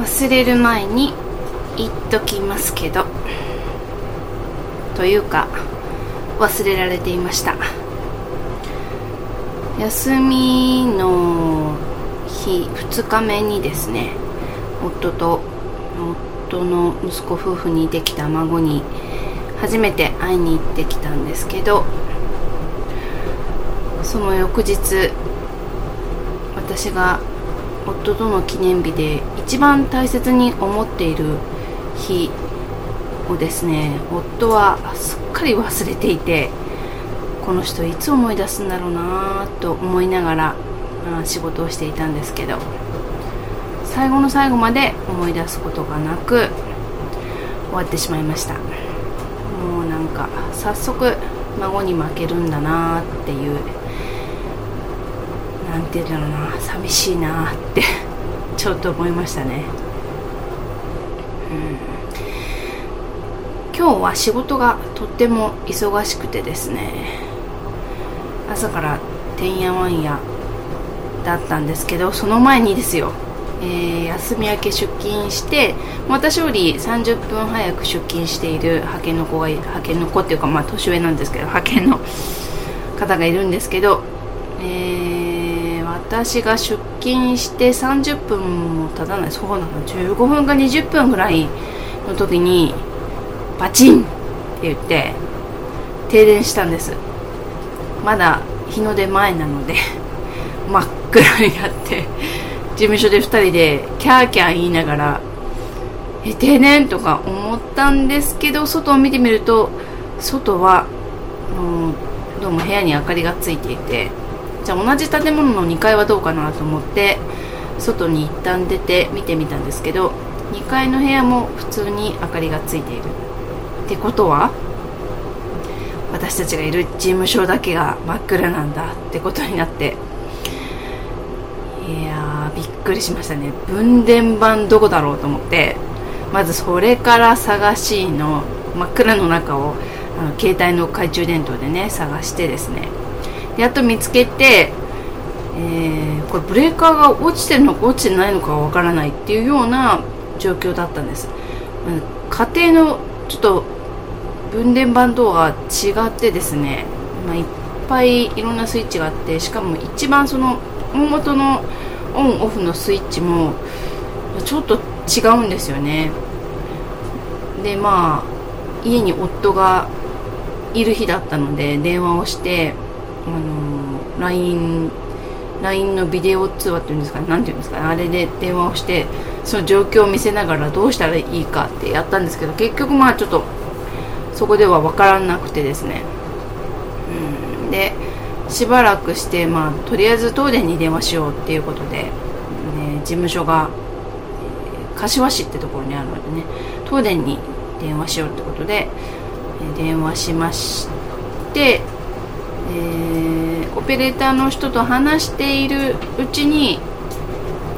忘れる前に言っときますけど。というか忘れられていました。休みの日2日目にですね夫と夫の息子夫婦にできた孫に初めて会いに行ってきたんですけどその翌日私が夫との記念日で一番大切に思っている日をですね夫はすっかり忘れていてこの人いつ思い出すんだろうなと思いながら仕事をしていたんですけど最後の最後まで思い出すことがなく終わってしまいました。もうなんか早速孫に負けるんだなっていう何て言うんだろうな寂しいなって ちょっと思いましたね、うん、今日は仕事がとっても忙しくてですね朝からてんやわんやだったんですけどその前にですよ、えー、休み明け出勤して私より30分早く出勤している派遣の子が派遣の子っていうかまあ年上なんですけど派遣の方がいるんですけど、え私が出勤して30分も経たないそうなの15分か20分ぐらいの時にバチンって言って停電したんです。まだ日の出前なので 真っ暗になって事務所で2人でキャーキャー言いながらえ停電とか思ったんですけど外を見てみると外は、うん、どうも部屋に明かりがついていてじゃあ同じ建物の2階はどうかなと思って外に一旦出て見てみたんですけど2階の部屋も普通に明かりがついている。ってことは私たちがいる事務所だけが真っ暗なんだ。ってことになっていやーびっくりしましたね。分電盤どこだろうと思ってまずそれから探しの真っ暗の中をあの携帯の懐中電灯でね探してですねやっと見つけて、えー、これブレーカーが落ちてるのか落ちてないのかわからないっていうような状況だったんです、家庭のちょっと分電盤とは違ってですね、まあ、いっぱいいろんなスイッチがあってしかも一番その大元のオンオフのスイッチもちょっと違うんですよね。でまあ家に夫がいる日だったので電話をしてあの LINE, LINE のビデオ通話っていうんですか何ていうんですかねあれで電話をしてその状況を見せながらどうしたらいいかってやったんですけど結局まあちょっとそこでは分からなくてですね。うん。でしばらくしてまあとりあえず東電に電話しようっていうことで、ね、事務所が柏市ってところにあるのでね東電に電話しようってことで電話しましてえー、オペレーターの人と話しているうちに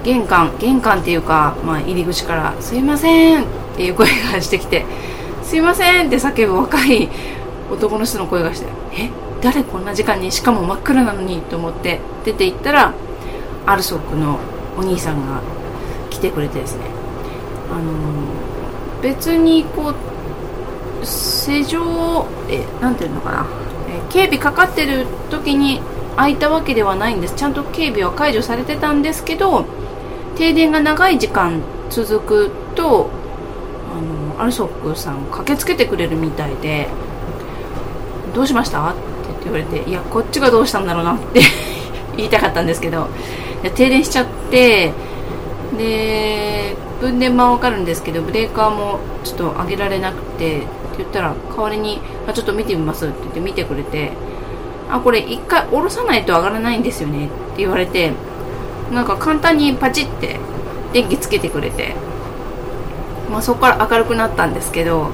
玄関玄関っていうか、まあ、入り口から「すいません」っていう声がしてきて「すいません」って叫ぶ若い男の人の声がして「え誰こんな時間にしかも真っ暗なのに」と思って出て行ったらアルソックのお兄さんが来てくれてですね。あのー、別にこう施錠えなんていうのかな。警備かかってる時に開いたわけではないんですちゃんと警備は解除されてたんですけど停電が長い時間続くとあのアルソックさん駆けつけてくれるみたいで「どうしました?」って言われて「いやこっちがどうしたんだろうな」って 言いたかったんですけど停電しちゃってで分電盤わかるんですけどブレーカーもちょっと上げられなくてって言ったら代わりにあ「ちょっと見てみます」って言って見てくれて「あこれ一回下ろさないと上がらないんですよね」って言われてなんか簡単にパチって電気つけてくれて、まあ、そこから明るくなったんですけど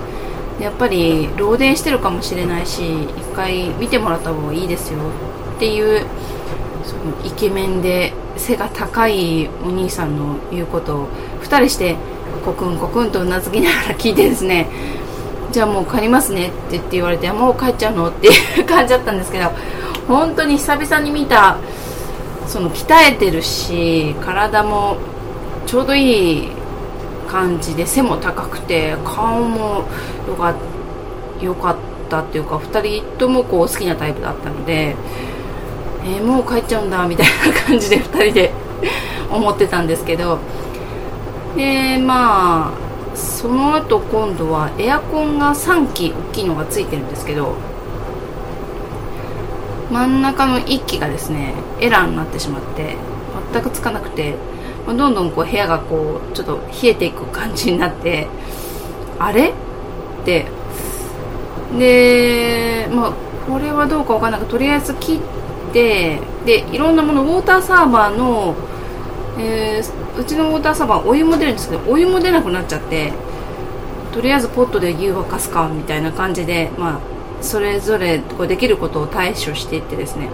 やっぱり漏電してるかもしれないし一回見てもらった方がいいですよっていうそのイケメンで背が高いお兄さんの言うことを2人してコクンコクンとうなずきながら聞いてですねじゃあもう帰りますねって言って言われてもう帰っちゃうの？っていう 感じだったんですけど本当に久々に見たその鍛えてるし体もちょうどいい感じで背も高くて顔もよかよかったっていうか2人ともこう好きなタイプだったので、えー、もう帰っちゃうんだみたいな感じで2人で思ってたんですけどでまあその後今度はエアコンが3機大きいのがついてるんですけど真ん中の1機がですねエラーになってしまって全くつかなくてどんどんこう部屋がこうちょっと冷えていく感じになってあれ？って。でまあこれはどうかわかんないけどとりあえず切ってでいろんなものウォーターサーバーの、えー、うちのウォーターサーバーお湯も出るんですけどお湯も出なくなっちゃってとりあえずポットで湯沸かすかみたいな感じでまあそれぞれこうできることを対処していってですね。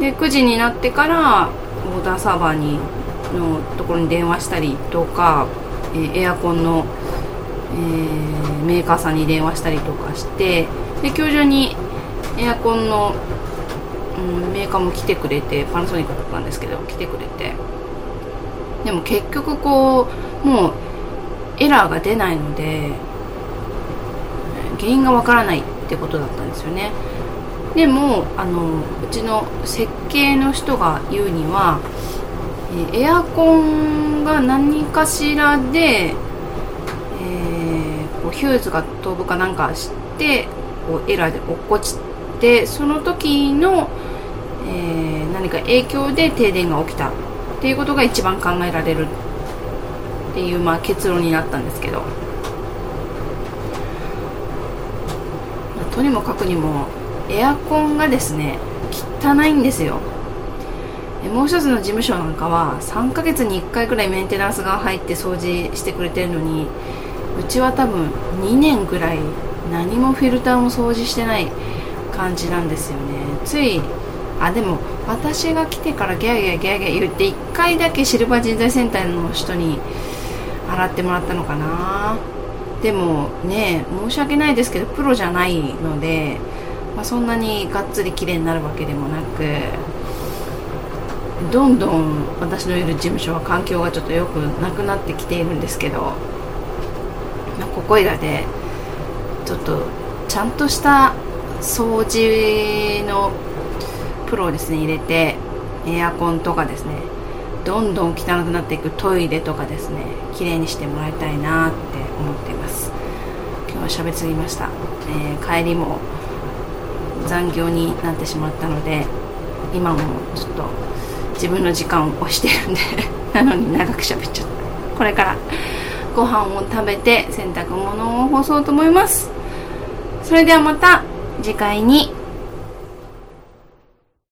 で9時になってからウォーターサーバーにのところに電話したりとか、えー、エアコンの、えー、メーカーさんに電話したりとかしてで今日中にエアコンの、うん、メーカーも来てくれてパナソニックだったんですけど来てくれて。でも結局こうもうエラーが出ないので原因がわからないってことだったんですよね。でもあのうちの設計の人が言うにはエアコンが何かしらで、えー、こうヒューズが飛ぶかなんかしてこうエラーで落っこちてその時の、えー、何か影響で停電が起きた。っていうことが一番考えられるっていう、まあ、結論になったんですけど、まあ、とにもかくにもエアコンがですね汚いんですよ。もう一つの事務所なんかは3ヶ月に1回くらいメンテナンスが入って掃除してくれてるのにうちは多分2年ぐらい何もフィルターも掃除してない感じなんですよね。ついあでも私が来てからギャーギャーギャーギャー言って1回だけシルバー人材センターの人に洗ってもらったのかな。でもね申し訳ないですけどプロじゃないので、まあ、そんなにがっつり綺麗になるわけでもなくどんどん私のいる事務所は環境がちょっと良くなくなってきているんですけどまここいらでちょっとちゃんとした掃除のプロをですね入れてエアコンとかですねどんどん汚くなっていくトイレとかですね綺麗にしてもらいたいなって思っています。今日は喋りすぎました、えー、帰りも残業になってしまったので今もちょっと自分の時間を押してるんで なのに長く喋っちゃった。これからご飯を食べて洗濯物を干そうと思います。それではまた次回に。